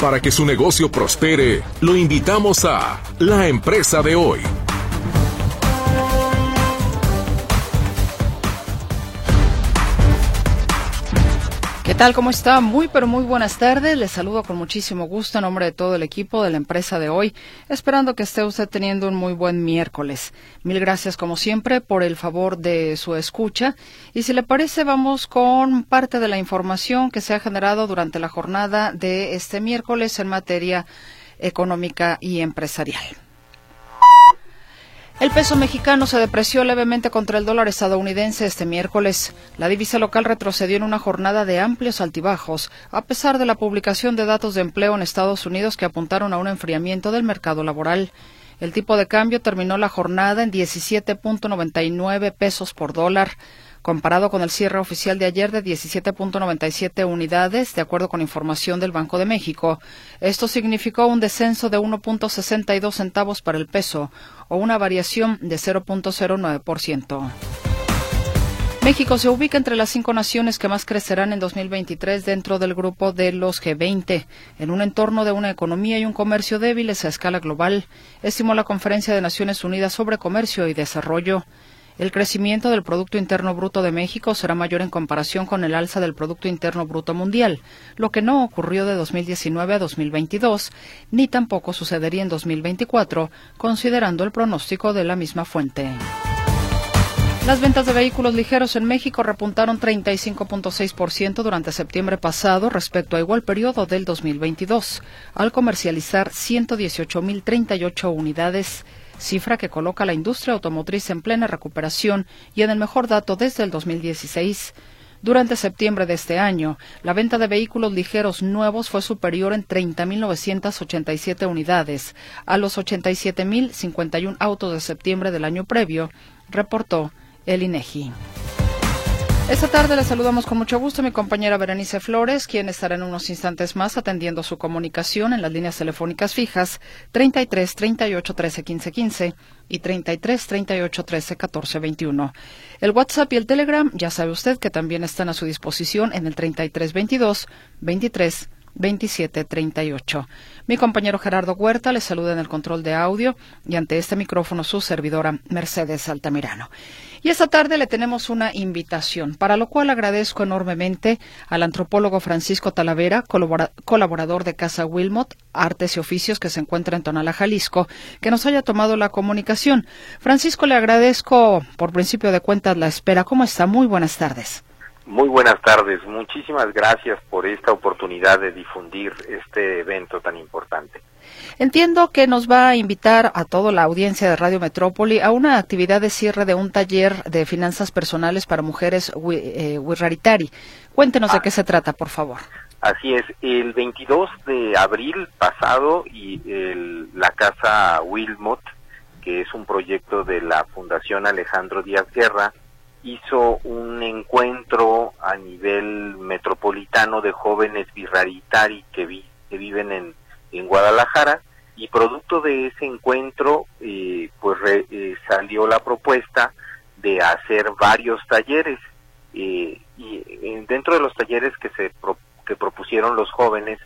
Para que su negocio prospere, lo invitamos a La Empresa de Hoy. Tal? ¿Cómo está? Muy, pero muy buenas tardes. Les saludo con muchísimo gusto en nombre de todo el equipo de la empresa de hoy, esperando que esté usted teniendo un muy buen miércoles. Mil gracias, como siempre, por el favor de su escucha. Y si le parece, vamos con parte de la información que se ha generado durante la jornada de este miércoles en materia económica y empresarial. El peso mexicano se depreció levemente contra el dólar estadounidense este miércoles. La divisa local retrocedió en una jornada de amplios altibajos, a pesar de la publicación de datos de empleo en Estados Unidos que apuntaron a un enfriamiento del mercado laboral. El tipo de cambio terminó la jornada en 17.99 pesos por dólar comparado con el cierre oficial de ayer de 17.97 unidades, de acuerdo con información del Banco de México. Esto significó un descenso de 1.62 centavos para el peso, o una variación de 0.09%. México se ubica entre las cinco naciones que más crecerán en 2023 dentro del grupo de los G20, en un entorno de una economía y un comercio débiles a escala global, estimó la Conferencia de Naciones Unidas sobre Comercio y Desarrollo. El crecimiento del Producto Interno Bruto de México será mayor en comparación con el alza del Producto Interno Bruto Mundial, lo que no ocurrió de 2019 a 2022, ni tampoco sucedería en 2024, considerando el pronóstico de la misma fuente. Las ventas de vehículos ligeros en México repuntaron 35.6% durante septiembre pasado respecto a igual periodo del 2022, al comercializar 118.038 unidades cifra que coloca a la industria automotriz en plena recuperación y en el mejor dato desde el 2016. Durante septiembre de este año, la venta de vehículos ligeros nuevos fue superior en 30.987 unidades a los 87.051 autos de septiembre del año previo, reportó el INEGI. Esta tarde le saludamos con mucho gusto a mi compañera Berenice Flores, quien estará en unos instantes más atendiendo su comunicación en las líneas telefónicas fijas 33 38 13 15 15 y 33 38 13 14 21. El WhatsApp y el Telegram, ya sabe usted que también están a su disposición en el 33 22 23 2738. Mi compañero Gerardo Huerta le saluda en el control de audio y ante este micrófono su servidora Mercedes Altamirano. Y esta tarde le tenemos una invitación, para lo cual agradezco enormemente al antropólogo Francisco Talavera, colaborador de Casa Wilmot, Artes y Oficios, que se encuentra en Tonala, Jalisco, que nos haya tomado la comunicación. Francisco, le agradezco por principio de cuentas la espera. ¿Cómo está? Muy buenas tardes. Muy buenas tardes. Muchísimas gracias por esta oportunidad de difundir este evento tan importante. Entiendo que nos va a invitar a toda la audiencia de Radio Metrópoli a una actividad de cierre de un taller de finanzas personales para mujeres eh, Wirraritari. Cuéntenos de ah. qué se trata, por favor. Así es, el 22 de abril pasado y la casa Wilmot, que es un proyecto de la Fundación Alejandro Díaz Guerra, hizo un encuentro a nivel metropolitano de jóvenes birraritari que, vi, que viven en, Guadalajara y producto de ese encuentro eh, pues eh, salió la propuesta de hacer varios talleres eh, y dentro de los talleres que se que propusieron los jóvenes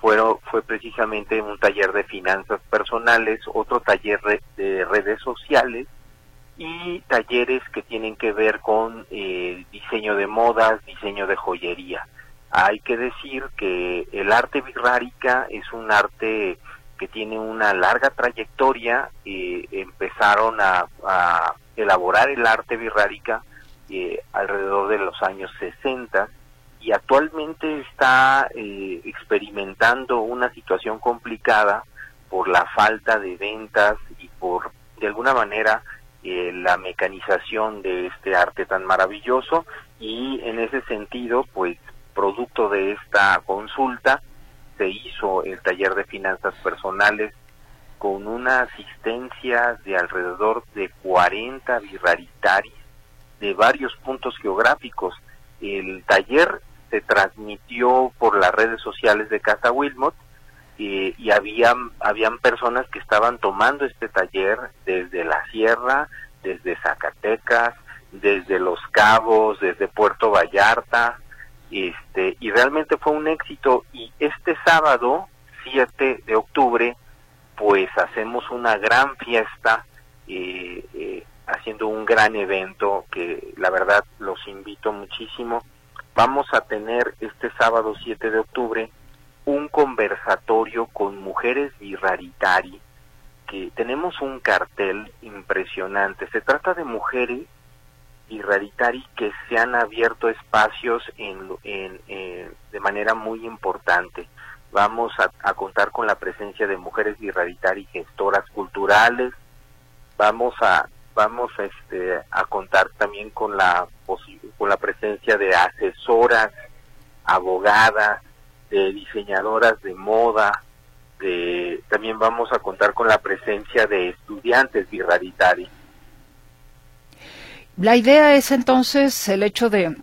fueron fue precisamente un taller de finanzas personales otro taller de redes sociales y talleres que tienen que ver con eh, diseño de modas, diseño de joyería. Hay que decir que el arte birrárica es un arte que tiene una larga trayectoria. Eh, empezaron a, elaborar el arte birrárica eh, alrededor de los años 60 y actualmente está experimentando una situación complicada por la falta de ventas y por de alguna manera eh, la mecanización de este arte tan maravilloso y en ese sentido, pues producto de esta consulta, se hizo el taller de finanzas personales con una asistencia de alrededor de 40 birraritaris de varios puntos geográficos. El taller se transmitió por las redes sociales de Casa Wilmot y habían, habían personas que estaban tomando este taller desde la sierra, desde Zacatecas, desde Los Cabos, desde Puerto Vallarta, este, y realmente fue un éxito. Y este sábado 7 de octubre, pues hacemos una gran fiesta, eh, eh, haciendo un gran evento que la verdad los invito muchísimo. Vamos a tener este sábado 7 de octubre un conversatorio con mujeres birraritari, que tenemos un cartel impresionante. Se trata de mujeres birraritari que se han abierto espacios en, de manera muy importante. Vamos a, contar con la presencia de mujeres birraritari gestoras culturales. Vamos a vamos este, a contar también con la con la presencia de asesoras, abogadas, de diseñadoras de moda, de, también vamos a contar con la presencia de estudiantes birraritari. La idea es entonces el hecho de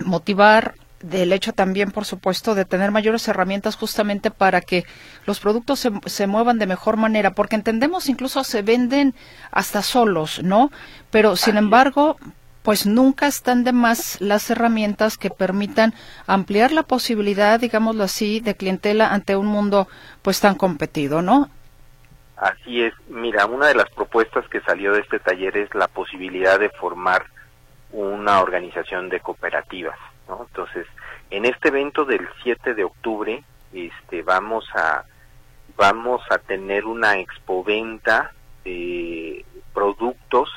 motivar del hecho también, por supuesto, de tener mayores herramientas justamente para que los productos se, se, muevan de mejor manera, porque entendemos incluso se venden hasta solos, ¿no? Pero, sin embargo, pues nunca están de más las herramientas que permitan ampliar la posibilidad, digámoslo así, de clientela ante un mundo pues tan competido, ¿no? Así es. Mira, una de las propuestas que salió de este taller es la posibilidad de formar una organización de cooperativas. Entonces, en este evento del 7 de octubre, este, vamos a vamos a tener una expoventa de productos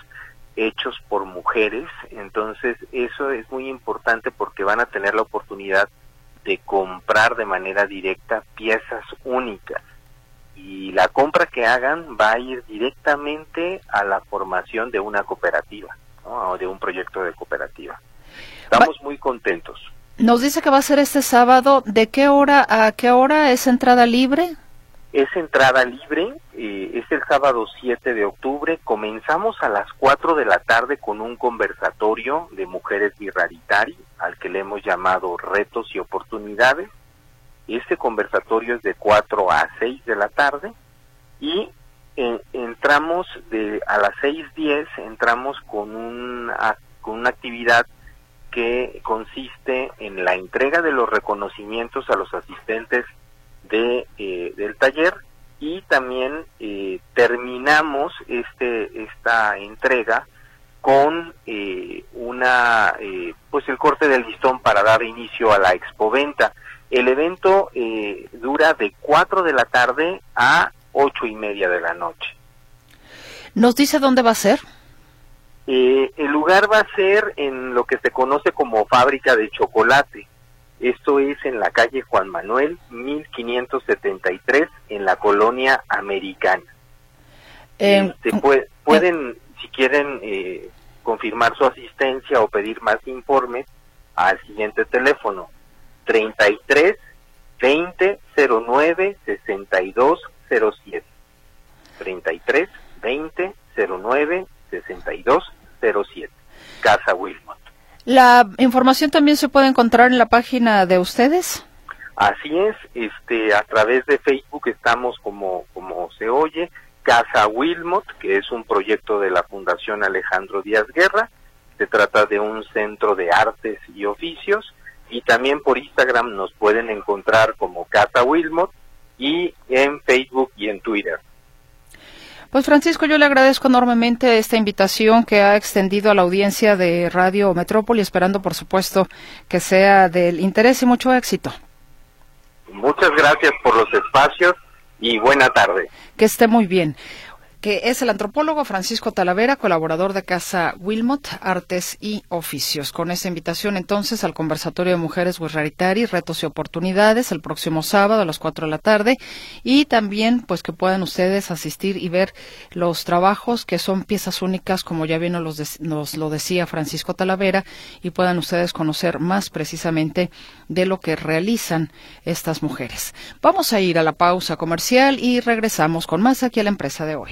hechos por mujeres, entonces eso es muy importante porque van a tener la oportunidad de comprar de manera directa piezas únicas y la compra que hagan va a ir directamente a la formación de una cooperativa o de un proyecto de cooperativa. Estamos muy contentos. Nos dice que va a ser este sábado. ¿De qué hora a qué hora es entrada libre? Es entrada libre, eh, es el sábado 7 de octubre. Comenzamos a las 4 de la tarde con un conversatorio de mujeres birraritari, al que le hemos llamado Retos y Oportunidades. Este conversatorio es de 4 a 6 de la tarde y entramos de a las 6.10, entramos con una, con una actividad que consiste en la entrega de los reconocimientos a los asistentes de, eh, del taller y también eh, terminamos este esta entrega con eh, una pues el corte del listón para dar inicio a la expoventa el evento dura de 4 de la tarde a ocho y media de la noche. Nos dice dónde va a ser el lugar va a ser en lo que se conoce como fábrica de chocolate esto es en la calle Juan Manuel, 1573, en la colonia americana. Eh, este, pueden, si quieren, eh, confirmar su asistencia o pedir más informes al siguiente teléfono, 33 20 09 62 07. 33 20 09 62 07. Casa Wilmot. ¿La información también se puede encontrar en la página de ustedes? Así es, este, a través de Facebook estamos como, como se oye, Casa Wilmot, que es un proyecto de la Fundación Alejandro Díaz Guerra. Se trata de un centro de artes y oficios. Y también por Instagram nos pueden encontrar como Casa Wilmot y en Facebook y en Twitter. Pues Francisco, yo le agradezco enormemente esta invitación que ha extendido a la audiencia de Radio Metrópoli, esperando por supuesto que sea del interés y mucho éxito. Muchas gracias por los espacios y buena tarde. Que esté muy bien es el antropólogo Francisco Talavera, colaborador de Casa Wilmot, Artes y Oficios. Con esa invitación entonces al conversatorio de mujeres Guerraritari, retos y oportunidades, el próximo sábado a las 4 de la tarde y también pues que puedan ustedes asistir y ver los trabajos que son piezas únicas, como ya bien nos, nos lo decía Francisco Talavera, y puedan ustedes conocer más precisamente de lo que realizan estas mujeres. Vamos a ir a la pausa comercial y regresamos con más aquí a la empresa de hoy.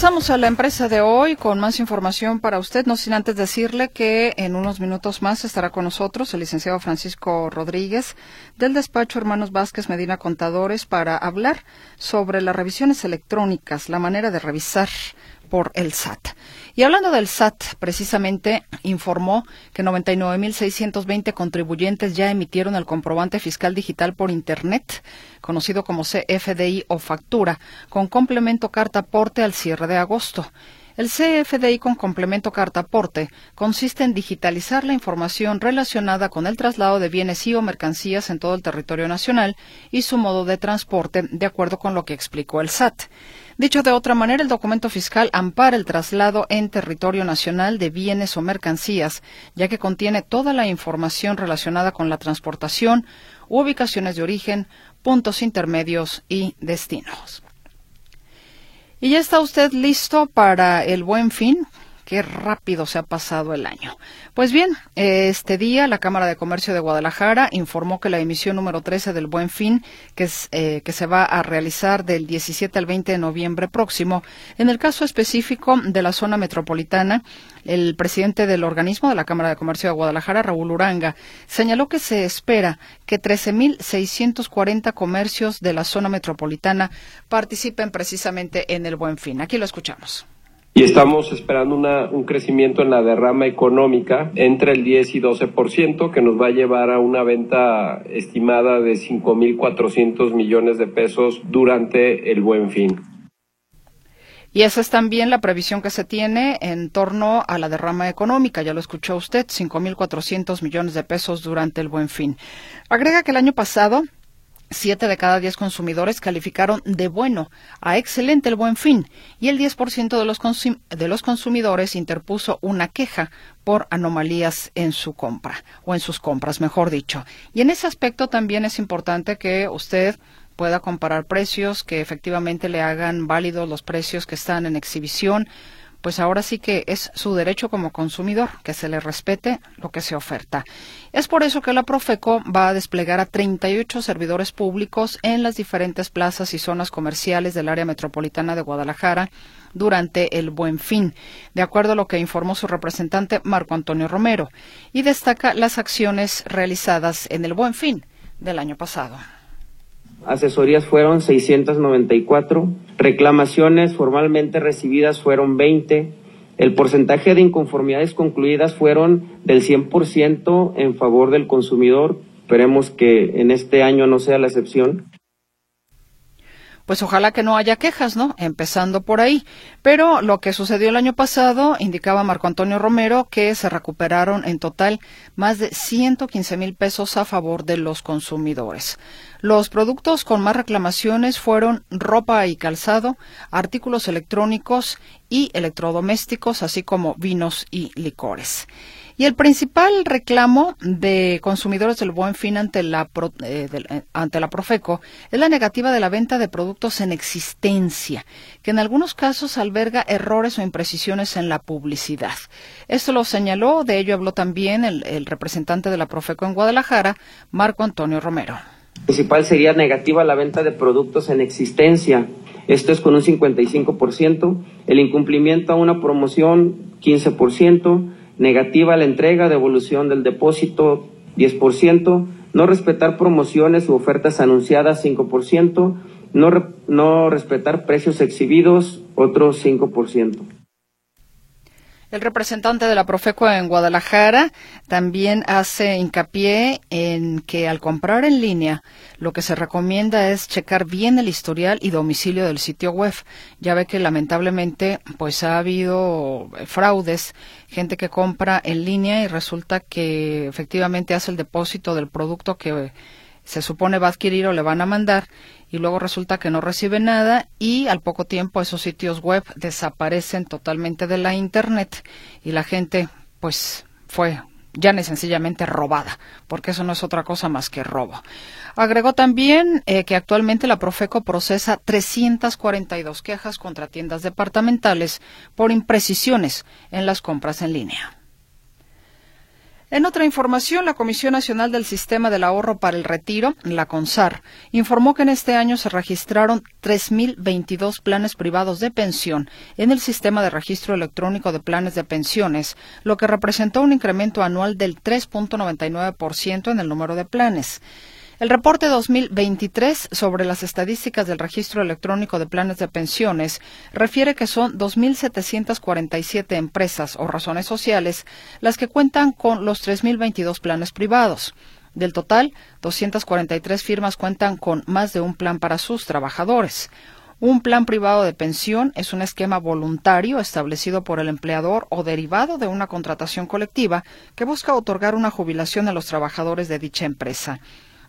pasamos a la empresa de hoy con más información para usted, no sin antes decirle que en unos minutos más estará con nosotros el licenciado Francisco Rodríguez del despacho Hermanos Vázquez Medina Contadores para hablar sobre las revisiones electrónicas, la manera de revisar por el SAT. Y hablando del SAT, precisamente informó que 99.620 contribuyentes ya emitieron el comprobante fiscal digital por Internet, conocido como CFDI o factura, con complemento carta aporte al cierre de agosto. El CFDI con complemento carta aporte consiste en digitalizar la información relacionada con el traslado de bienes y o mercancías en todo el territorio nacional y su modo de transporte, de acuerdo con lo que explicó el SAT. Dicho de otra manera, el documento fiscal ampara el traslado en territorio nacional de bienes o mercancías, ya que contiene toda la información relacionada con la transportación, ubicaciones de origen, puntos intermedios y destinos. ¿Y ya está usted listo para el buen fin? Qué rápido se ha pasado el año. Pues bien, este día la Cámara de Comercio de Guadalajara informó que la emisión número 13 del Buen Fin, que, eh, que se va a realizar del 17 al 20 de noviembre próximo, en el caso específico de la zona metropolitana, el presidente del organismo de la Cámara de Comercio de Guadalajara, Raúl Uranga, señaló que se espera que 13.640 comercios de la zona metropolitana participen precisamente en el Buen Fin. Aquí lo escuchamos y estamos esperando un crecimiento en la derrama económica entre el 10 y 12% que nos va a llevar a una venta estimada de 5.400 millones de pesos durante el buen fin. Y esa es también la previsión que se tiene en torno a la derrama económica. Ya lo escuchó usted, 5.400 millones de pesos durante el buen fin. Agrega que el año pasado Siete de cada diez consumidores calificaron de bueno a excelente el buen fin y el 10% de los, de los consumidores interpuso una queja por anomalías en su compra o en sus compras, mejor dicho. Y en ese aspecto también es importante que usted pueda comparar precios, que efectivamente le hagan válidos los precios que están en exhibición, pues ahora sí que es su derecho como consumidor que se le respete lo que se oferta. Es por eso que la Profeco va a desplegar a 38 servidores públicos en las diferentes plazas y zonas comerciales del área metropolitana de Guadalajara durante el Buen Fin, de acuerdo a lo que informó su representante Marco Antonio Romero, y destaca las acciones realizadas en el Buen Fin del año pasado. Asesorías fueron 694, reclamaciones formalmente recibidas fueron 20, el porcentaje de inconformidades concluidas fueron del 100% en favor del consumidor. Esperemos que en este año no sea la excepción pues ojalá que no haya quejas, ¿no? Empezando por ahí. Pero lo que sucedió el año pasado, indicaba Marco Antonio Romero, que se recuperaron en total más de 115 mil pesos a favor de los consumidores. Los productos con más reclamaciones fueron ropa y calzado, artículos electrónicos y electrodomésticos, así como vinos y licores. Y el principal reclamo de consumidores del Buen Fin ante la, eh, eh, ante la Profeco es la negativa de la venta de productos en existencia, que en algunos casos alberga errores o imprecisiones en la publicidad. Esto lo señaló, de ello habló también el, el representante de la Profeco en Guadalajara, Marco Antonio Romero. Principal sería negativa la venta de productos en existencia. Esto es con un 55%, el incumplimiento a una promoción 15%, negativa la entrega, devolución del depósito 10%, no respetar promociones u ofertas anunciadas 5%, no, no respetar precios exhibidos otro 5%. El representante de la Profeco en Guadalajara también hace hincapié en que al comprar en línea lo que se recomienda es checar bien el historial y domicilio del sitio web. Ya ve que lamentablemente pues ha habido fraudes, gente que compra en línea y resulta que efectivamente hace el depósito del producto que se supone va a adquirir o le van a mandar y luego resulta que no recibe nada y al poco tiempo esos sitios web desaparecen totalmente de la internet y la gente pues fue ya ni sencillamente robada, porque eso no es otra cosa más que robo. Agregó también eh, que actualmente la Profeco procesa 342 quejas contra tiendas departamentales por imprecisiones en las compras en línea. En otra información, la Comisión Nacional del Sistema del Ahorro para el Retiro, la CONSAR, informó que en este año se registraron 3.022 planes privados de pensión en el sistema de registro electrónico de planes de pensiones, lo que representó un incremento anual del 3.99% en el número de planes. El reporte 2023 sobre las estadísticas del registro electrónico de planes de pensiones refiere que son 2.747 empresas o razones sociales las que cuentan con los 3.022 planes privados. Del total, 243 firmas cuentan con más de un plan para sus trabajadores. Un plan privado de pensión es un esquema voluntario establecido por el empleador o derivado de una contratación colectiva que busca otorgar una jubilación a los trabajadores de dicha empresa.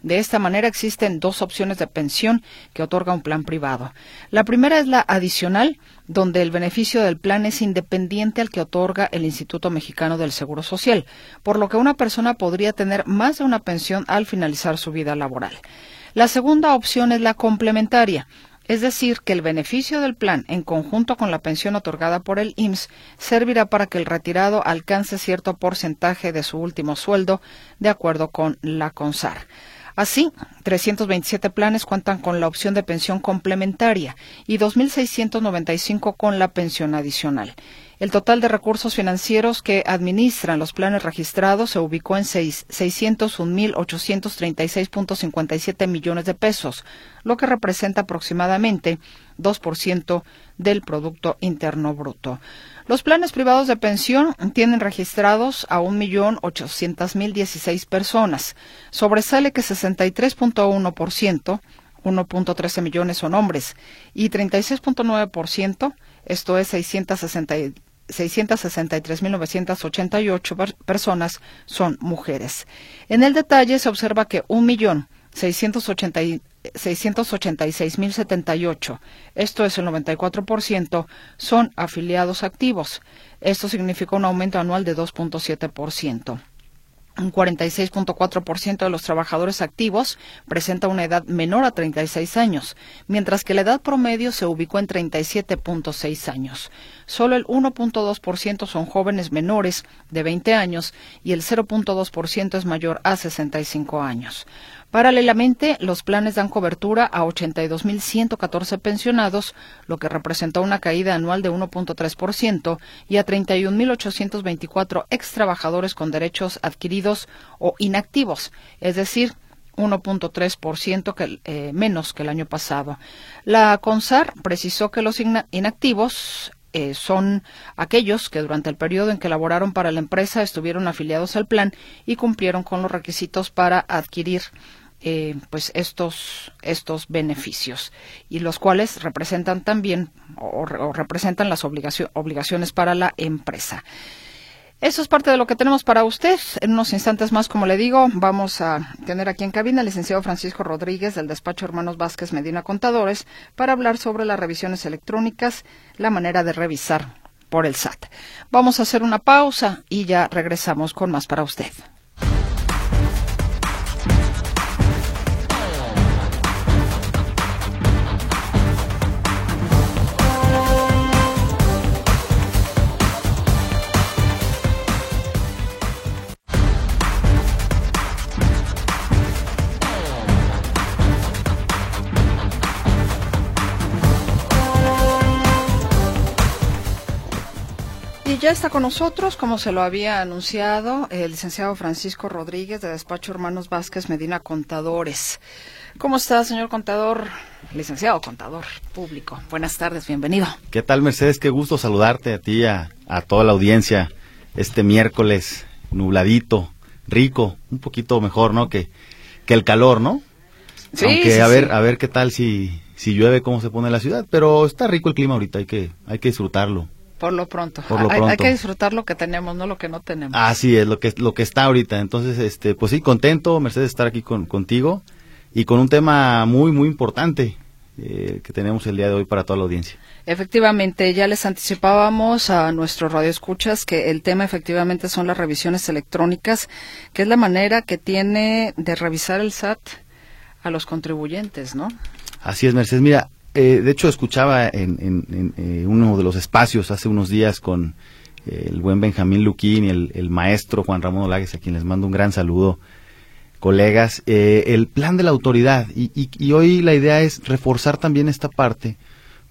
De esta manera existen dos opciones de pensión que otorga un plan privado. La primera es la adicional, donde el beneficio del plan es independiente al que otorga el Instituto Mexicano del Seguro Social, por lo que una persona podría tener más de una pensión al finalizar su vida laboral. La segunda opción es la complementaria, es decir, que el beneficio del plan, en conjunto con la pensión otorgada por el IMSS, servirá para que el retirado alcance cierto porcentaje de su último sueldo, de acuerdo con la CONSAR. Así, 327 planes cuentan con la opción de pensión complementaria y 2.695 con la pensión adicional. El total de recursos financieros que administran los planes registrados se ubicó en 601.836.57 millones de pesos, lo que representa aproximadamente 2% del Producto Interno Bruto. Los planes privados de pensión tienen registrados a 1.800.016 personas. Sobresale que 63.1%, 1.13 millones son hombres, y 36.9%, esto es 660 663.988 personas son mujeres. En el detalle se observa que un millón 686.078, esto es el 94%, son afiliados activos. Esto significa un aumento anual de 2.7%. Un 46.4% de los trabajadores activos presenta una edad menor a 36 años, mientras que la edad promedio se ubicó en 37.6 años. Solo el 1.2% son jóvenes menores de 20 años y el 0.2% es mayor a 65 años. Paralelamente, los planes dan cobertura a 82.114 pensionados, lo que representó una caída anual de 1.3%, y a 31.824 ex trabajadores con derechos adquiridos o inactivos, es decir, 1.3% que, eh, menos que el año pasado. La CONSAR precisó que los inactivos eh, son aquellos que durante el periodo en que laboraron para la empresa estuvieron afiliados al plan y cumplieron con los requisitos para adquirir eh, pues estos estos beneficios y los cuales representan también o, representan las obligaciones para la empresa. Eso es parte de lo que tenemos para usted. En unos instantes más, como le digo, vamos a tener aquí en cabina al licenciado Francisco Rodríguez del despacho Hermanos Vázquez Medina Contadores para hablar sobre las revisiones electrónicas, la manera de revisar por el SAT. Vamos a hacer una pausa y ya regresamos con más para usted. Está con nosotros, como se lo había anunciado, el licenciado Francisco Rodríguez de Despacho Hermanos Vázquez Medina Contadores. ¿Cómo está, señor contador? Licenciado contador público. Buenas tardes, bienvenido. ¿Qué tal, Mercedes? Qué gusto saludarte a ti, a, a toda la audiencia este miércoles nubladito, rico, un poquito mejor, ¿no? Que, que el calor, ¿no? Sí, Aunque a ver, a ver qué tal si, si llueve, cómo se pone la ciudad, pero está rico el clima ahorita, hay que, hay que disfrutarlo. Por lo pronto. hay, que disfrutar lo que tenemos, no lo que no tenemos. Así es, lo que, lo que está ahorita. Entonces, este, pues sí, contento, Mercedes, estar aquí con, contigo y con un tema muy, muy importante eh, que tenemos el día de hoy para toda la audiencia. Efectivamente, ya les anticipábamos a nuestros radioescuchas que el tema efectivamente son las revisiones electrónicas, que es la manera que tiene de revisar el SAT a los contribuyentes, ¿no? Así es, Mercedes. Mira, eh, de hecho, escuchaba en, eh, uno de los espacios hace unos días con el buen Benjamín Luquín y el, maestro Juan Ramón Olagues, a quien les mando un gran saludo, colegas, eh, el plan de la autoridad. Y, y, hoy la idea es reforzar también esta parte,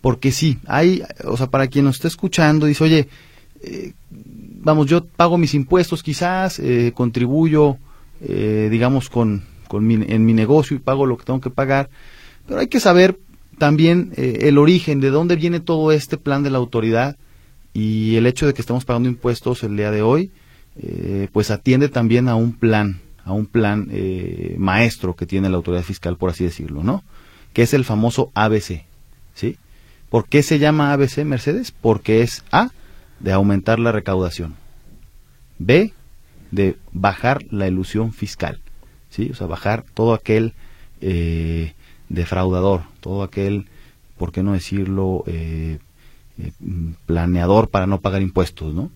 porque sí, hay, o sea, para quien nos esté escuchando, dice, oye, eh, vamos, yo pago mis impuestos quizás, eh, contribuyo, digamos, con, con en mi negocio y pago lo que tengo que pagar, pero hay que saber también el origen, de dónde viene todo este plan de la autoridad y el hecho de que estamos pagando impuestos el día de hoy, eh, pues atiende también a un plan, a un plan eh, maestro que tiene la autoridad fiscal, por así decirlo, ¿no? Que es el famoso ABC, ¿sí? ¿Por qué se llama ABC, Mercedes? Porque es A, de aumentar la recaudación, B, de bajar la ilusión fiscal, ¿sí? O sea, bajar todo aquel eh, defraudador, todo aquel, ¿por qué no decirlo?, eh, eh, planeador para no pagar impuestos, ¿no?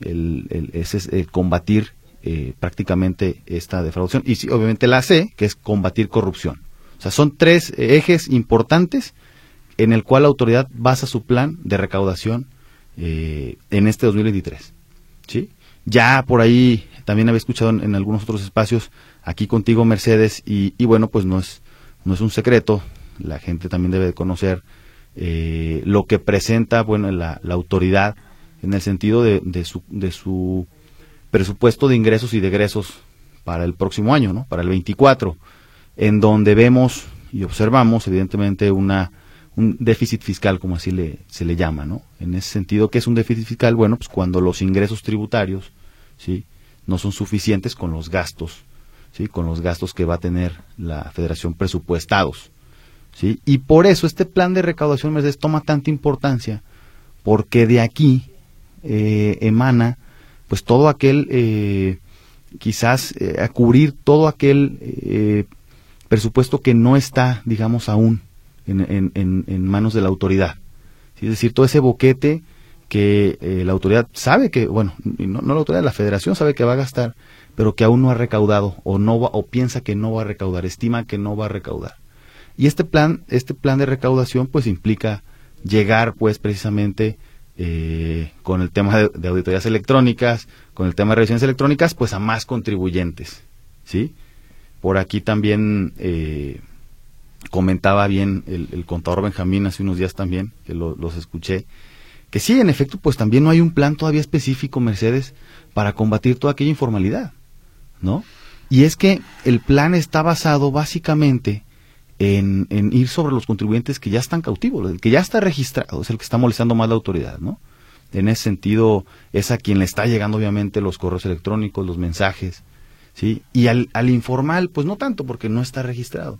El, ese es eh, combatir prácticamente esta defraudación. Y sí, obviamente la C, que es combatir corrupción. O sea, son tres ejes importantes en el cual la autoridad basa su plan de recaudación en este 2023. ¿sí? Ya por ahí también había escuchado en, algunos otros espacios aquí contigo, Mercedes, y, y, bueno, pues no es, no es un secreto, la gente también debe de conocer eh, lo que presenta bueno la, autoridad en el sentido de, su, de su presupuesto de ingresos y de egresos para el próximo año, ¿no? para el 24, en donde vemos y observamos evidentemente una un déficit fiscal, como así le, se le llama, ¿no? En ese sentido, ¿qué es un déficit fiscal? Bueno, pues cuando los ingresos tributarios, ¿sí? No son suficientes con los gastos, ¿sí? Con los gastos que va a tener la federación presupuestados. ¿sí? Y por eso este plan de recaudación Mercedes toma tanta importancia, porque de aquí eh, emana pues todo aquel, eh, quizás eh, a cubrir todo aquel presupuesto que no está, digamos, aún en, en, en, manos de la autoridad. Es decir, todo ese boquete que la autoridad sabe que, bueno, no, no, la autoridad, la federación sabe que va a gastar, pero que aún no ha recaudado o no va, o piensa que no va a recaudar, estima que no va a recaudar. Y este plan, este plan de recaudación, pues implica llegar, pues, precisamente eh, con el tema de, auditorías electrónicas, con el tema de revisiones electrónicas, pues a más contribuyentes, ¿sí? Por aquí también eh, comentaba bien el, contador Benjamín hace unos días también, que los escuché, que sí, en efecto, pues también no hay un plan todavía específico, Mercedes, para combatir toda aquella informalidad, ¿no? Y es que el plan está basado básicamente en, ir sobre los contribuyentes que ya están cautivos, el que ya está registrado, es el que está molestando más la autoridad, ¿no? En ese sentido, es a quien le está llegando obviamente los correos electrónicos, los mensajes, ¿sí? Y al, al informal, pues no tanto, porque no está registrado.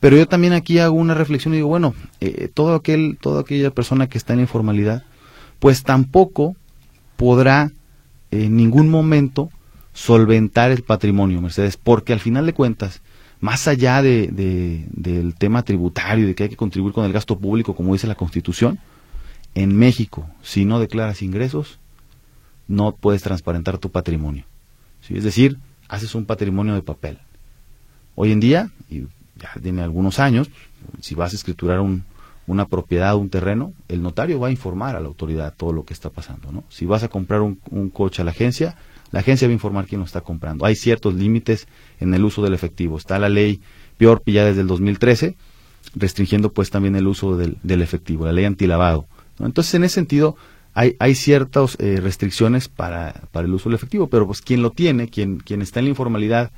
Pero yo también aquí hago una reflexión y digo, bueno, eh, todo aquel, toda aquella persona que está en informalidad, pues tampoco podrá en ningún momento solventar el patrimonio, Mercedes, porque al final de cuentas, más allá de, del tema tributario, de que hay que contribuir con el gasto público, como dice la Constitución, en México, si no declaras ingresos, no puedes transparentar tu patrimonio. ¿sí? Es decir, haces un patrimonio de papel. Hoy en día, y ya tiene algunos años, si vas a escriturar un, una propiedad, un terreno, el notario va a informar a la autoridad todo lo que está pasando. ¿no? Si vas a comprar un, un coche a la agencia, la agencia va a informar quién lo está comprando. Hay ciertos límites en el uso del efectivo. Está la ley peor ya desde el 2013, restringiendo pues también el uso del, efectivo, la ley antilavado. ¿no? Entonces, en ese sentido, hay, hay ciertas eh, restricciones para, para, el uso del efectivo, pero pues quien lo tiene, quien, quien está en la informalidad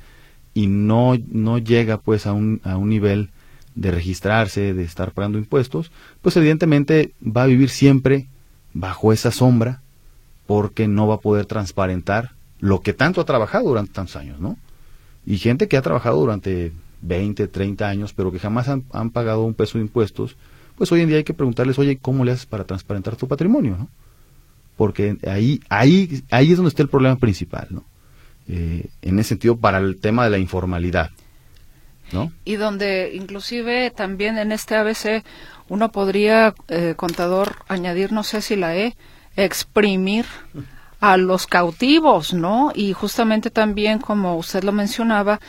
y no, no llega pues a un, a un nivel de registrarse, de estar pagando impuestos, pues evidentemente va a vivir siempre bajo esa sombra porque no va a poder transparentar lo que tanto ha trabajado durante tantos años, ¿no? Y gente que ha trabajado durante 20, 30 años, pero que jamás han, pagado un peso de impuestos, pues hoy en día hay que preguntarles, oye, ¿cómo le haces para transparentar tu patrimonio, no? Porque ahí, ahí, ahí es donde está el problema principal, ¿no? Eh, en ese sentido, para el tema de la informalidad, ¿no? Y donde inclusive también en este ABC uno podría, eh, contador, añadir, no sé si la E, exprimir a los cautivos, ¿no? Y justamente también, como usted lo mencionaba,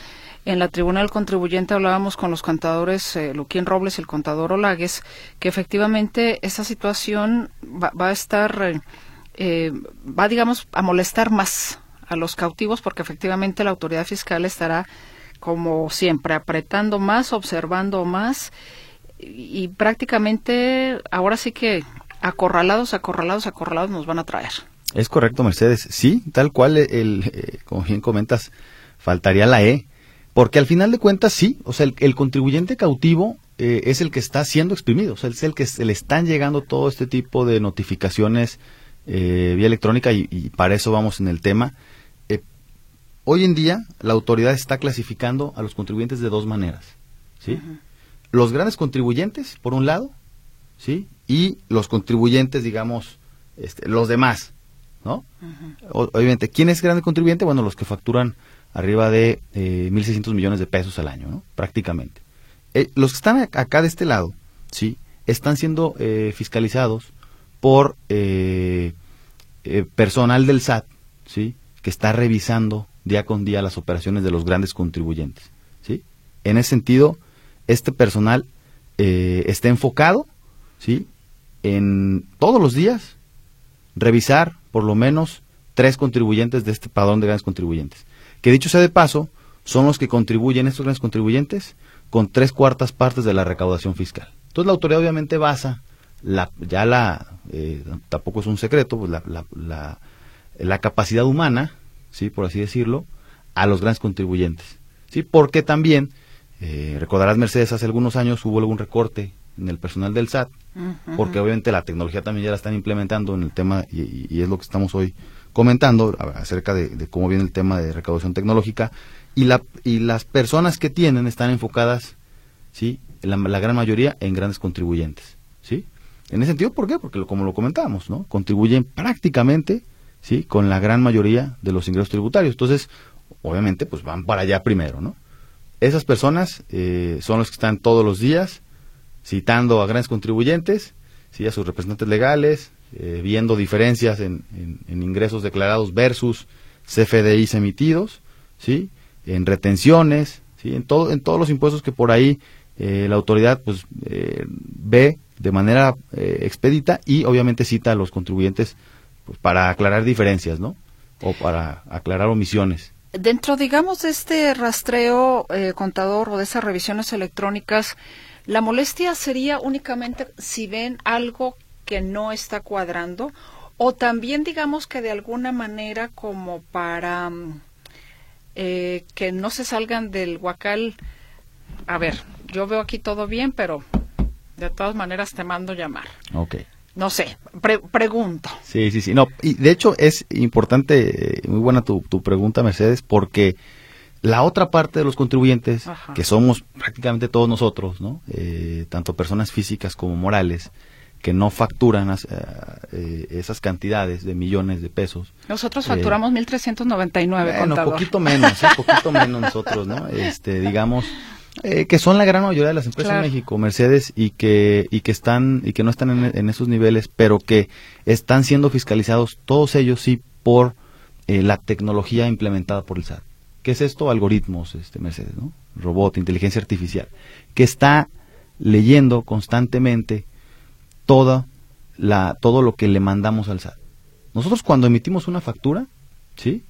en la tribuna del contribuyente hablábamos con los contadores eh, Luquín Robles y el contador Olagues, que efectivamente esa situación va, a estar eh, eh, va, digamos, a molestar más a los cautivos porque efectivamente la autoridad fiscal estará, como siempre, apretando más, observando más y, prácticamente ahora sí que acorralados, acorralados, acorralados nos van a traer. Es correcto, Mercedes. Sí, tal cual, el, eh, como bien comentas, faltaría la E. Porque al final de cuentas, sí, o sea, el, contribuyente cautivo eh, es el que está siendo exprimido, o sea, es el que se le están llegando todo este tipo de notificaciones eh, vía electrónica y, para eso vamos en el tema. hoy en día, la autoridad está clasificando a los contribuyentes de dos maneras, ¿sí? Los grandes contribuyentes, por un lado, ¿sí? Y los contribuyentes, digamos, este, los demás, ¿no? obviamente, ¿quién es grande contribuyente? Bueno, los que facturan arriba de eh, 1.600 millones de pesos al año, ¿no? Prácticamente. Eh, los que están acá de este lado, ¿sí? Están siendo eh, fiscalizados por eh, personal del SAT, ¿sí? Que está revisando día con día las operaciones de los grandes contribuyentes, ¿sí? En ese sentido, este personal está enfocado, ¿sí? En todos los días revisar por lo menos tres contribuyentes de este padrón de grandes contribuyentes. Que dicho sea de paso, son los que contribuyen, estos grandes contribuyentes, con tres cuartas partes de la recaudación fiscal. Entonces la autoridad obviamente basa la, ya la, eh, tampoco es un secreto, pues la, la, la, capacidad humana, sí, por así decirlo, a los grandes contribuyentes, sí, porque también eh, recordarás Mercedes hace algunos años hubo algún recorte en el personal del SAT, porque obviamente la tecnología también ya la están implementando en el tema y, es lo que estamos hoy comentando acerca de, cómo viene el tema de recaudación tecnológica y, la, y las personas que tienen están enfocadas, ¿sí? La, gran mayoría en grandes contribuyentes, ¿sí? En ese sentido, ¿por qué? Porque como lo comentábamos, ¿no? Contribuyen prácticamente, ¿sí? Con la gran mayoría de los ingresos tributarios. Entonces, obviamente, pues van para allá primero, ¿no? Esas personas eh, son los que están todos los días citando a grandes contribuyentes, ¿sí? a sus representantes legales, eh, viendo diferencias en, ingresos declarados versus CFDIs emitidos, ¿sí? en retenciones, ¿sí? en, todo, en todos los impuestos que por ahí eh, la autoridad pues, eh, ve de manera expedita y obviamente cita a los contribuyentes pues, para aclarar diferencias, ¿no? O para aclarar omisiones. Dentro, digamos, de este rastreo contador o de esas revisiones electrónicas, la molestia sería únicamente si ven algo que no está cuadrando o también digamos que de alguna manera como para mm, eh, que no se salgan del huacal. A ver, yo veo aquí todo bien, pero de todas maneras te mando llamar. Ok. No sé, pregunto. Sí, sí, sí. No, y de hecho es importante, eh, muy buena tu, tu pregunta, Mercedes, porque la otra parte de los contribuyentes, que somos prácticamente todos nosotros, ¿no? Eh, tanto personas físicas como morales, que no facturan eh, esas cantidades de millones de pesos. Nosotros facturamos 1.399, bueno, un poquito menos, un poquito menos nosotros, ¿no? Este, digamos, eh, que son la gran mayoría de las empresas en México, Mercedes, y que, y que están, y que no están en, en esos niveles, pero que están siendo fiscalizados, todos ellos sí, por la tecnología implementada por el SAT. ¿Qué es esto? Algoritmos, este Mercedes, ¿no? Robot, inteligencia artificial, que está leyendo constantemente toda la, todo lo que le mandamos al SAT. Nosotros cuando emitimos una factura, ¿sí?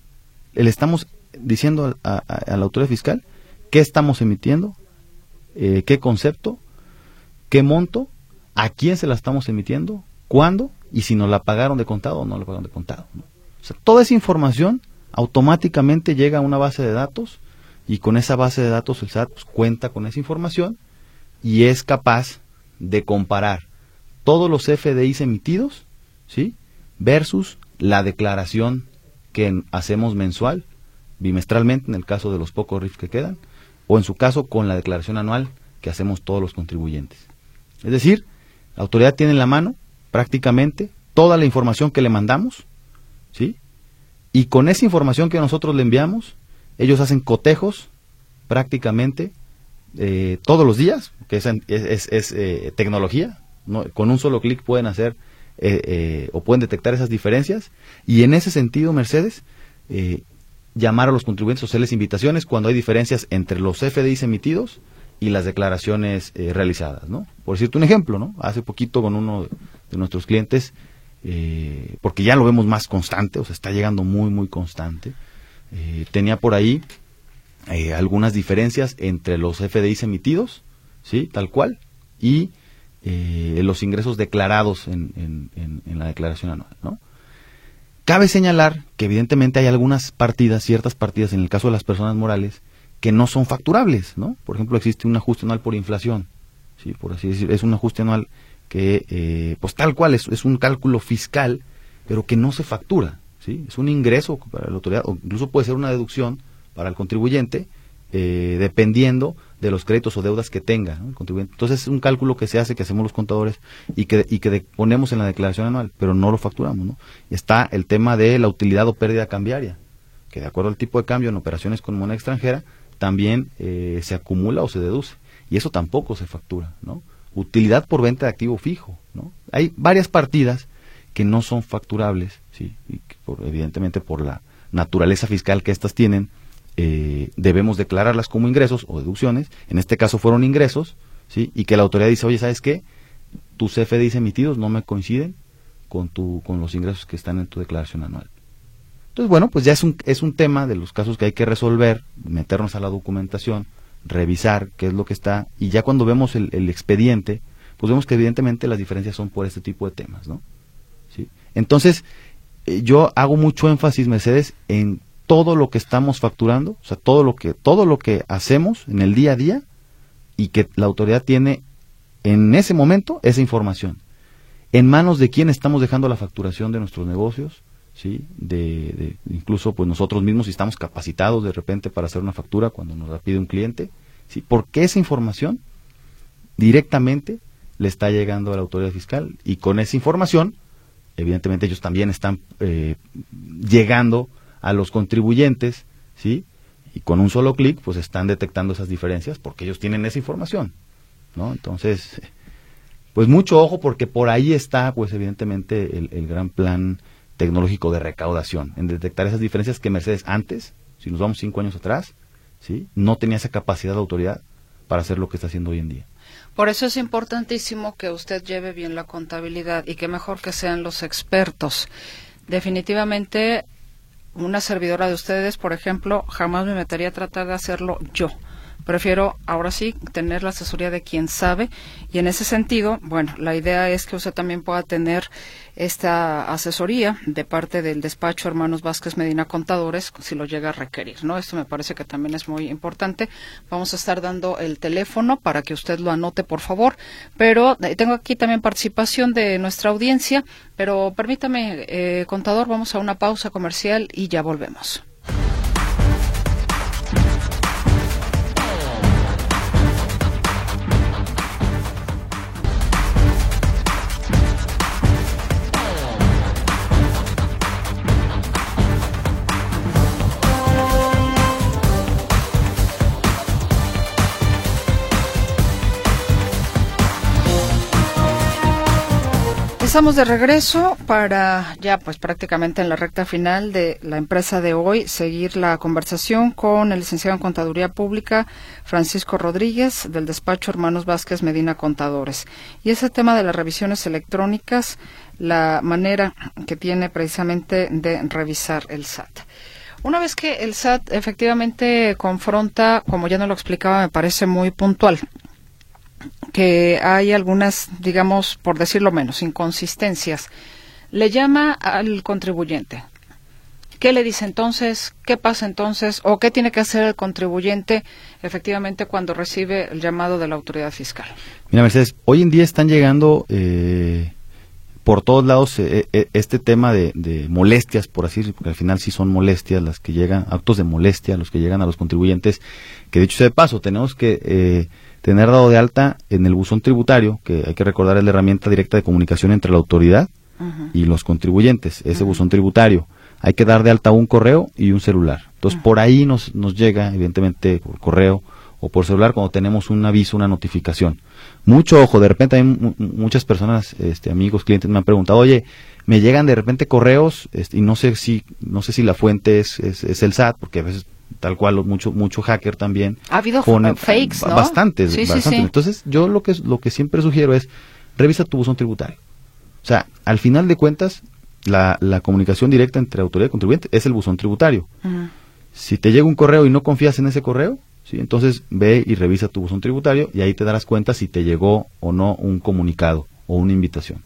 Le estamos diciendo a, la autoridad fiscal qué estamos emitiendo, eh, qué concepto, qué monto, a quién se la estamos emitiendo, cuándo y si nos la pagaron de contado o no la pagaron de contado. O sea, toda esa información automáticamente llega a una base de datos y con esa base de datos el SAT pues, cuenta con esa información y es capaz de comparar todos los FDIs emitidos, ¿sí? versus la declaración que hacemos mensual, bimestralmente en el caso de los pocos RIF que quedan, o en su caso con la declaración anual que hacemos todos los contribuyentes. Es decir, la autoridad tiene en la mano prácticamente toda la información que le mandamos, ¿sí? Y con esa información que nosotros le enviamos, ellos hacen cotejos prácticamente eh, todos los días, que es, es, eh, tecnología. Con un solo clic pueden hacer eh, o pueden detectar esas diferencias. Y en ese sentido, Mercedes, llamar a los contribuyentes o hacerles invitaciones cuando hay diferencias entre los FDIs emitidos y las declaraciones realizadas. ¿no? Por decirte un ejemplo, ¿no? hace poquito con uno de nuestros clientes eh, porque ya lo vemos más constante, o sea, está llegando muy, muy constante. Eh, tenía por ahí eh, algunas diferencias entre los FDIs emitidos, ¿sí? Tal cual, y los ingresos declarados en, en, la declaración anual, ¿no? Cabe señalar que evidentemente hay algunas partidas, ciertas partidas, en el caso de las personas morales, que no son facturables, ¿no? Por ejemplo, existe un ajuste anual por inflación, ¿sí? Por así decir, es un ajuste anual que, eh, pues tal cual, es, es, un cálculo fiscal, pero que no se factura, ¿sí? Es un ingreso para la autoridad, o incluso puede ser una deducción para el contribuyente, eh, dependiendo de los créditos o deudas que tenga el contribuyente. Entonces es un cálculo que se hace, que hacemos los contadores y que, y que ponemos en la declaración anual, pero no lo facturamos. ¿no? Y está el tema de la utilidad o pérdida cambiaria, que de acuerdo al tipo de cambio en operaciones con moneda extranjera, también eh, se acumula o se deduce. Y eso tampoco se factura. ¿no? Utilidad por venta de activo fijo. ¿no? Hay varias partidas que no son facturables, ¿sí? y por, evidentemente por la naturaleza fiscal que éstas tienen, eh, debemos declararlas como ingresos o deducciones, en este caso fueron ingresos, ¿sí? y que la autoridad dice, oye, ¿sabes qué? Tus CFDIs emitidos no me coinciden con, tu, con los ingresos que están en tu declaración anual. Entonces, bueno, pues ya es un, es un tema de los casos que hay que resolver, meternos a la documentación, revisar qué es lo que está, y ya cuando vemos el, el expediente, pues vemos que evidentemente las diferencias son por este tipo de temas, ¿no? ¿Sí? Entonces, eh, yo hago mucho énfasis, Mercedes, en todo lo que estamos facturando, o sea, todo lo que todo lo que hacemos en el día a día y que la autoridad tiene en ese momento esa información. En manos de quién estamos dejando la facturación de nuestros negocios, ¿sí? De, incluso pues nosotros mismos si estamos capacitados de repente para hacer una factura cuando nos la pide un cliente, ¿sí? Porque esa información directamente le está llegando a la autoridad fiscal y con esa información, evidentemente ellos también están eh, llegando a los contribuyentes, ¿sí? Y con un solo clic, pues están detectando esas diferencias porque ellos tienen esa información, ¿no? Entonces, pues mucho ojo porque por ahí está, pues evidentemente, el, gran plan tecnológico de recaudación, en detectar esas diferencias que Mercedes antes, si nos vamos cinco años atrás, ¿sí? No tenía esa capacidad de autoridad para hacer lo que está haciendo hoy en día. Por eso es importantísimo que usted lleve bien la contabilidad y que mejor que sean los expertos. Definitivamente una servidora de ustedes, por ejemplo, jamás me metería a tratar de hacerlo yo. Prefiero ahora sí tener la asesoría de quien sabe y en ese sentido, bueno, la idea es que usted también pueda tener esta asesoría de parte del despacho Hermanos Vázquez Medina Contadores si lo llega a requerir, ¿no? Esto me parece que también es muy importante. Vamos a estar dando el teléfono para que usted lo anote, por favor, pero eh, tengo aquí también participación de nuestra audiencia, pero permítame, eh, contador, vamos a una pausa comercial y ya volvemos. Estamos de regreso para ya pues prácticamente en la recta final de la empresa de hoy seguir la conversación con el licenciado en Contaduría Pública Francisco Rodríguez del despacho Hermanos Vázquez Medina Contadores. Y ese tema de las revisiones electrónicas, la manera que tiene precisamente de revisar el SAT. Una vez que el SAT efectivamente confronta, como ya no lo explicaba, me parece muy puntual, que hay algunas, digamos, por decirlo menos, inconsistencias. Le llama al contribuyente. ¿Qué le dice entonces? ¿Qué pasa entonces? ¿O qué tiene que hacer el contribuyente efectivamente cuando recibe el llamado de la autoridad fiscal? Mira, Mercedes, hoy en día están llegando eh, por todos lados eh, eh, este tema de, molestias, por así decirlo, porque al final sí son molestias las que llegan, actos de molestia, los que llegan a los contribuyentes, que dicho sea de paso, tenemos que tener dado de alta en el buzón tributario, que hay que recordar es la herramienta directa de comunicación entre la autoridad y los contribuyentes, ese buzón tributario. Hay que dar de alta un correo y un celular. Entonces, por ahí nos, nos llega, evidentemente, por correo o por celular cuando tenemos un aviso, una notificación. Mucho ojo, de repente hay muchas personas, este, amigos, clientes me han preguntado, oye, me llegan de repente correos este, y no sé si no sé si la fuente es, es el SAT, porque a veces tal cual mucho mucho hacker también ha habido fakes ¿no? bastantes, Entonces, yo lo que lo que siempre sugiero es revisa tu buzón tributario. O sea, al final de cuentas, la, la comunicación directa entre autoridad y contribuyente es el buzón tributario. Si te llega un correo y no confías en ese correo, ¿sí? entonces ve y revisa tu buzón tributario y ahí te darás cuenta si te llegó o no un comunicado o una invitación.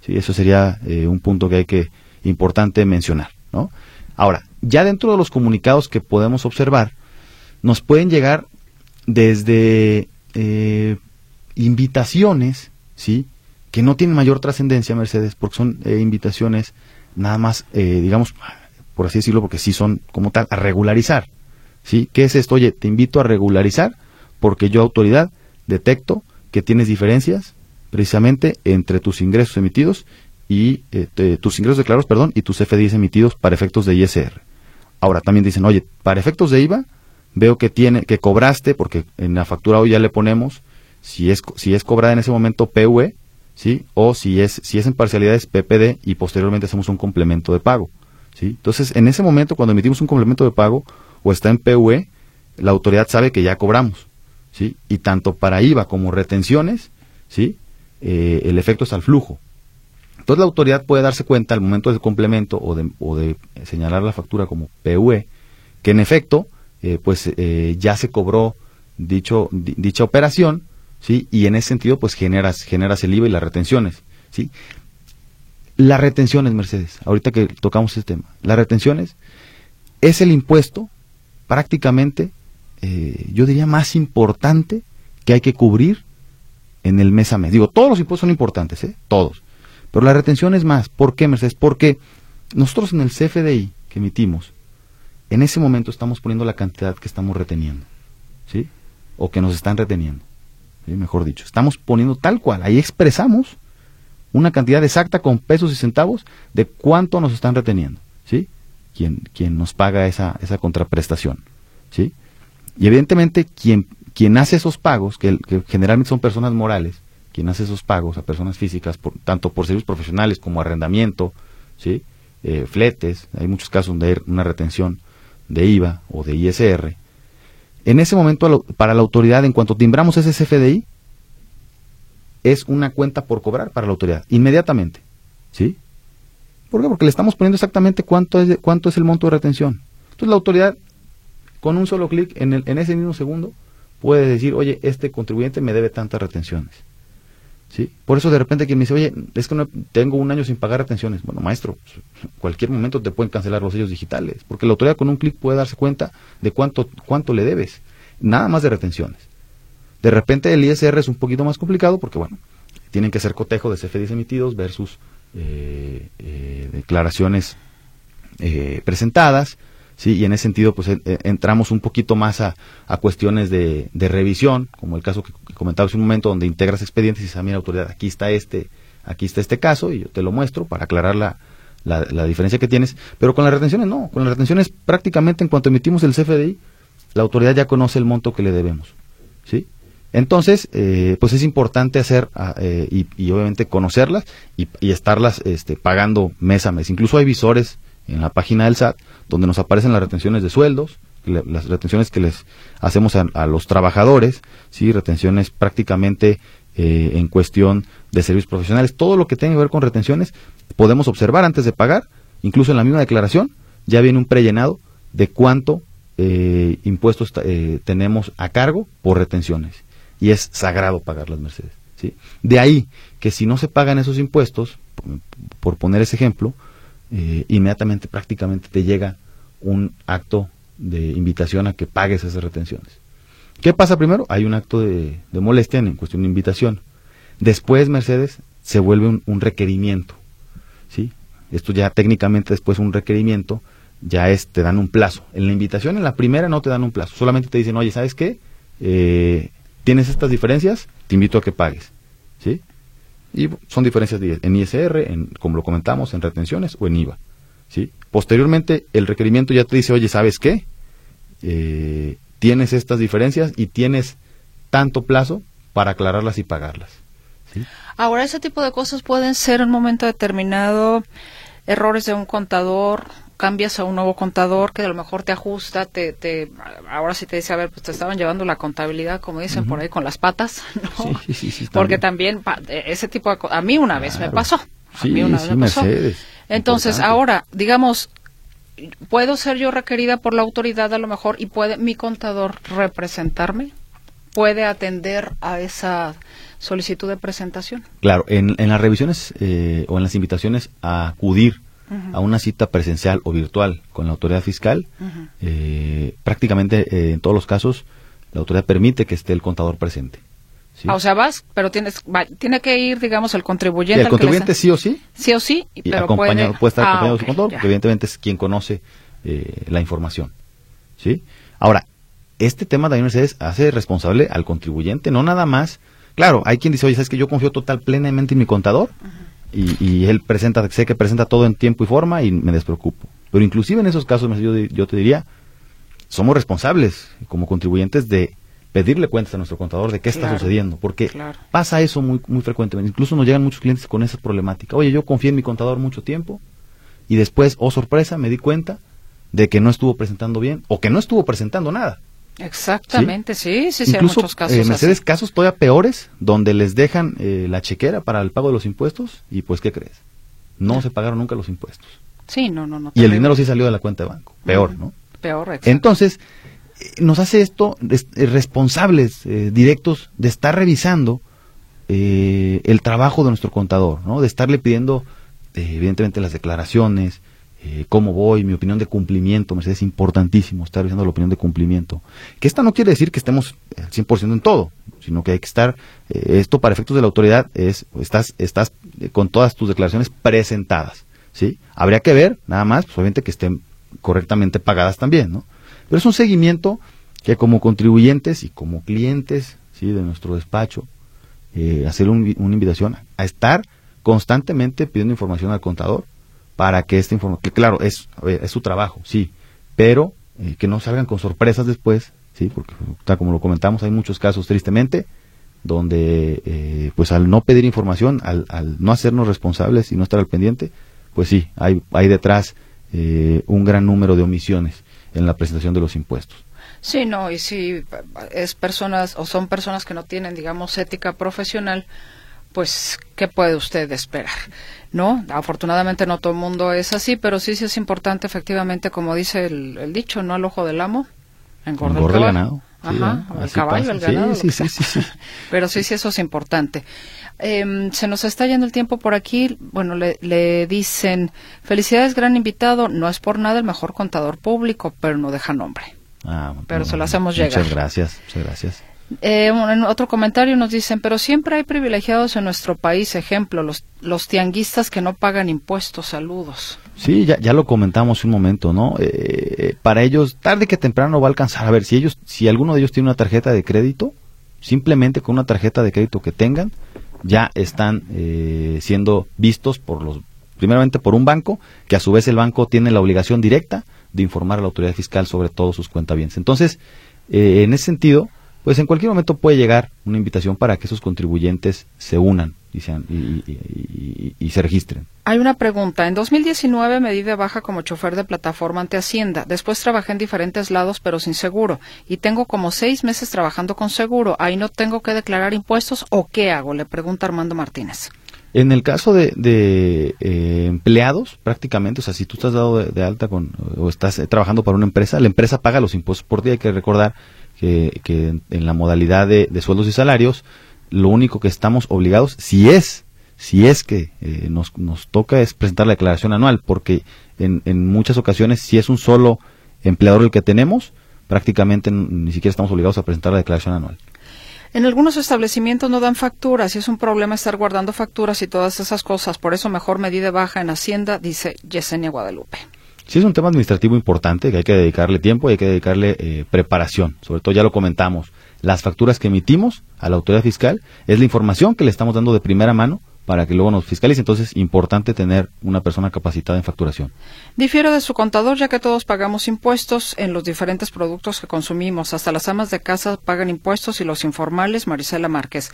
¿sí? Eso sería eh, un punto que hay que importante mencionar. ¿no? Ahora, ya dentro de los comunicados que podemos observar, nos pueden llegar desde eh, invitaciones, ¿sí? Que no tienen mayor trascendencia, Mercedes, porque son eh, invitaciones nada más, eh, digamos, por así decirlo, porque sí son como tal, a regularizar, ¿sí? ¿Qué es esto? Oye, te invito a regularizar porque yo, autoridad, detecto que tienes diferencias precisamente entre tus ingresos emitidos y tus ingresos declarados, perdón, y tus FDIs emitidos para efectos de ISR. Ahora también dicen, oye, para efectos de IVA, veo que tiene, que cobraste, porque en la factura hoy ya le ponemos si es, si es cobrada en ese momento PUE, ¿sí? O si es, si es en parcialidades PPD y posteriormente hacemos un complemento de pago, ¿sí? Entonces, en ese momento, cuando emitimos un complemento de pago o está en PUE, la autoridad sabe que ya cobramos, ¿sí? Y tanto para IVA como retenciones, ¿sí? Eh, el efecto es al flujo. Entonces, la autoridad puede darse cuenta al momento del complemento o de, o de señalar la factura como PUE, que en efecto, eh, pues eh, ya se cobró dicha operación, ¿sí? Y en ese sentido, pues generas, generas el IVA y las retenciones, ¿sí? Las retenciones, Mercedes, ahorita que tocamos este tema, las retenciones es el impuesto prácticamente, eh, yo diría, más importante que hay que cubrir en el mes a mes. Digo, todos los impuestos son importantes, ¿eh? Todos. Pero la retención es más. ¿Por qué, Mercedes? Porque nosotros en el CFDI que emitimos, en ese momento estamos poniendo la cantidad que estamos reteniendo, ¿sí? O que nos están reteniendo mejor dicho. Estamos poniendo tal cual, ahí expresamos una cantidad exacta con pesos y centavos de cuánto nos están reteniendo, ¿sí? Quien, quien nos paga esa, esa contraprestación, ¿sí? Y evidentemente quien, quien hace esos pagos, que, generalmente son personas morales, quien hace esos pagos a personas físicas, tanto por servicios profesionales como arrendamiento, ¿sí? Eh, fletes, hay muchos casos donde hay una retención de IVA o de ISR, en ese momento, para la autoridad, en cuanto timbramos ese CFDI, es una cuenta por cobrar para la autoridad, inmediatamente. ¿Sí? ¿Por qué? Porque le estamos poniendo exactamente cuánto es, el monto de retención. Entonces la autoridad, con un solo clic en ese mismo segundo, puede decir, oye, este contribuyente me debe tantas retenciones. ¿Sí? Por eso de repente quien me dice, oye, es que no tengo un año sin pagar retenciones. Bueno, maestro, pues, cualquier momento te pueden cancelar los sellos digitales, porque la autoridad con un clic puede darse cuenta de cuánto, cuánto le debes, nada más de retenciones. De repente el ISR es un poquito más complicado porque, bueno, tienen que ser cotejo de CFDs emitidos versus eh, eh, declaraciones eh, presentadas, ¿sí? Y en ese sentido, pues entramos un poquito más a, cuestiones de, revisión, como el caso que, comentaba hace un momento, donde integras expedientes y dices, ah, mira, autoridad, aquí está este, aquí está este caso, y yo te lo muestro para aclarar la, la, diferencia que tienes. Pero con las retenciones no, con las retenciones prácticamente en cuanto emitimos el CFDI, la autoridad ya conoce el monto que le debemos, ¿sí? Entonces, eh, pues es importante hacer ah, eh, y, obviamente conocerlas y, y, estarlas este, pagando mes a mes. Incluso hay visores en la página del SAT donde nos aparecen las retenciones de sueldos, las retenciones que les hacemos a, los trabajadores, sí, retenciones prácticamente eh, en cuestión de servicios profesionales, todo lo que tenga que ver con retenciones podemos observar antes de pagar, incluso en la misma declaración ya viene un prellenado de cuánto eh, impuestos eh, tenemos a cargo por retenciones y es sagrado pagar las Mercedes. ¿sí? De ahí que si no se pagan esos impuestos, por poner ese ejemplo, eh, inmediatamente prácticamente te llega un acto de invitación a que pagues esas retenciones. ¿Qué pasa primero? Hay un acto de, molestia en cuestión de invitación. Después, Mercedes, se vuelve un, requerimiento. ¿sí? Esto ya técnicamente después un requerimiento, ya es, te dan un plazo. En la invitación, en la primera no te dan un plazo, solamente te dicen, oye, ¿sabes qué? Eh, tienes estas diferencias, te invito a que pagues. ¿Sí? Y son diferencias en ISR, en, como lo comentamos, en retenciones o en IVA. ¿sí? Posteriormente, el requerimiento ya te dice, oye, ¿sabes qué? Eh, tienes estas diferencias y tienes tanto plazo para aclararlas y pagarlas. Ahora, ese tipo de cosas pueden ser en un momento determinado errores de un contador, cambias a un nuevo contador que a lo mejor te ajusta, te, te ahora sí te dice, a ver, pues te estaban llevando la contabilidad, como dicen por ahí, con las patas, ¿no? Porque también e, ese tipo de a mí una vez me pasó. Sí, sí, Mercedes. Entonces, ahora, digamos, ¿puedo ser yo requerida por la autoridad a lo mejor y puede mi contador representarme? ¿Puede atender a esa solicitud de presentación? Claro, en, en las revisiones eh, o en las invitaciones a acudir a una cita presencial o virtual con la autoridad fiscal, eh, prácticamente eh, en todos los casos la autoridad permite que esté el contador presente. Ah, o sea, vas, pero tienes, tiene que ir, digamos, el contribuyente. el contribuyente sí o sí. Sí o sí, pero acompañado, puede, estar ah, acompañado de su contador, porque evidentemente es quien conoce eh, la información. ¿Sí? Ahora, este tema de Mercedes hace responsable al contribuyente, no nada más. Claro, hay quien dice, oye, ¿sabes que yo confío total, plenamente en mi contador? Y, él presenta, sé que presenta todo en tiempo y forma y me despreocupo. Pero inclusive en esos casos, yo, yo te diría, somos responsables como contribuyentes de pedirle cuentas a nuestro contador de qué está sucediendo, porque pasa eso muy, muy frecuentemente. Incluso nos llegan muchos clientes con esa problemática. Oye, yo confié en mi contador mucho tiempo y después, oh sorpresa, me di cuenta de que no estuvo presentando bien o que no estuvo presentando nada. Exactamente, sí, sí, sí, hay muchos casos. Eh, Mercedes, casos todavía peores, donde les dejan eh, la chequera para el pago de los impuestos y pues, ¿qué crees? No se pagaron nunca los impuestos. Sí, no, no, no. Y el dinero sí salió de la cuenta de banco. Peor, ¿no? Peor, exacto. Entonces, nos hace esto eh, responsables eh, directos de estar revisando eh, el trabajo de nuestro contador, ¿no? de estarle pidiendo evidentemente las declaraciones, cómo voy, mi opinión de cumplimiento, es importantísimo estar revisando la opinión de cumplimiento. Que esta no quiere decir que estemos al 100% en todo, sino que hay que estar, esto para efectos de la autoridad es, estás, estás con todas tus declaraciones presentadas, ¿sí? Habría que ver, nada más, pues obviamente que estén correctamente pagadas también, ¿no? Pero es un seguimiento que como contribuyentes y como clientes ¿sí? de nuestro despacho, eh, hacer una invitación a estar constantemente pidiendo información al contador para que esta información, que claro, es, es su trabajo, sí, pero eh, que no salgan con sorpresas después, sí, porque como lo comentamos, hay muchos casos tristemente donde eh, pues al no pedir información, al, al, no hacernos responsables y no estar al pendiente, pues sí, hay, hay detrás un gran número de omisiones en la presentación de los impuestos. Sí, no, y si es personas o son personas que no tienen, digamos, ética profesional, pues, ¿qué puede usted esperar? ¿No? Afortunadamente no todo el mundo es así, pero sí, sí es importante, efectivamente, como dice el, dicho, no al ojo del amo, engorda, el, ganado. Ajá, el caballo, el ganado. Sí, sí, sí, Pero sí, sí, eso es importante. Eh, se nos está yendo el tiempo por aquí. Bueno, le, le, dicen, felicidades, gran invitado. No es por nada el mejor contador público, pero no deja nombre. Ah, pero se lo hacemos llegar. Muchas gracias, muchas gracias. Eh, en otro comentario nos dicen, pero siempre hay privilegiados en nuestro país, ejemplo, los, los tianguistas que no pagan impuestos, saludos. Sí, ya, ya lo comentamos un momento, ¿no? Eh, para ellos, tarde que temprano va a alcanzar. A ver, si ellos, si alguno de ellos tiene una tarjeta de crédito, simplemente con una tarjeta de crédito que tengan, ya están eh, siendo vistos por los, primeramente por un banco, que a su vez el banco tiene la obligación directa de informar a la autoridad fiscal sobre todos sus cuentavientes. Entonces, eh, en ese sentido, pues en cualquier momento puede llegar una invitación para que esos contribuyentes se unan y, sean, y, se registren. Hay una pregunta. En 2019 me di de baja como chofer de plataforma ante Hacienda. Después trabajé en diferentes lados, pero sin seguro. Y tengo como seis meses trabajando con seguro. ¿Ahí no tengo que declarar impuestos o qué hago? Le pregunta Armando Martínez. En el caso de, eh, empleados, prácticamente, o sea, si tú estás dado de, alta con, o estás eh, trabajando para una empresa, la empresa paga los impuestos por ti. Hay que recordar que, en la modalidad de, sueldos y salarios, lo único que estamos obligados, si es, si es que eh, nos, nos toca, es presentar la declaración anual, porque en, en muchas ocasiones, si es un solo empleador el que tenemos, prácticamente ni siquiera estamos obligados a presentar la declaración anual. En algunos establecimientos no dan facturas y es un problema estar guardando facturas y todas esas cosas. Por eso mejor me de baja en Hacienda, dice Yesenia Guadalupe. Sí, es un tema administrativo importante que hay que dedicarle tiempo y hay que dedicarle eh, preparación. Sobre todo ya lo comentamos, las facturas que emitimos a la autoridad fiscal es la información que le estamos dando de primera mano para que luego nos fiscalice. Entonces, importante tener una persona capacitada en facturación. Difiere de su contador, ya que todos pagamos impuestos en los diferentes productos que consumimos. Hasta las amas de casa pagan impuestos y los informales, Marisela Márquez.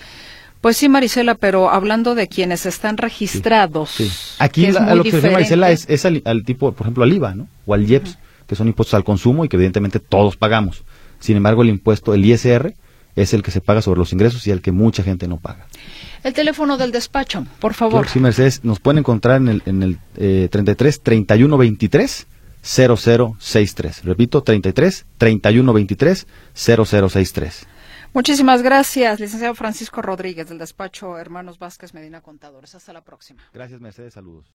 Pues sí, Marisela, pero hablando de quienes están registrados. Aquí lo que se Marisela es, al, tipo, por ejemplo, al IVA, ¿no? O al IEPS, que son impuestos al consumo y que evidentemente todos pagamos. Sin embargo, el impuesto, el ISR, es el que se paga sobre los ingresos y el que mucha gente no paga. El teléfono del despacho, por favor. sí, Mercedes, nos pueden encontrar en el, en el eh, 33 31 23 0063. Repito, 33 31 23 0063. Muchísimas gracias, licenciado Francisco Rodríguez, del despacho Hermanos Vázquez Medina Contadores. Hasta la próxima. Gracias, Mercedes. Saludos.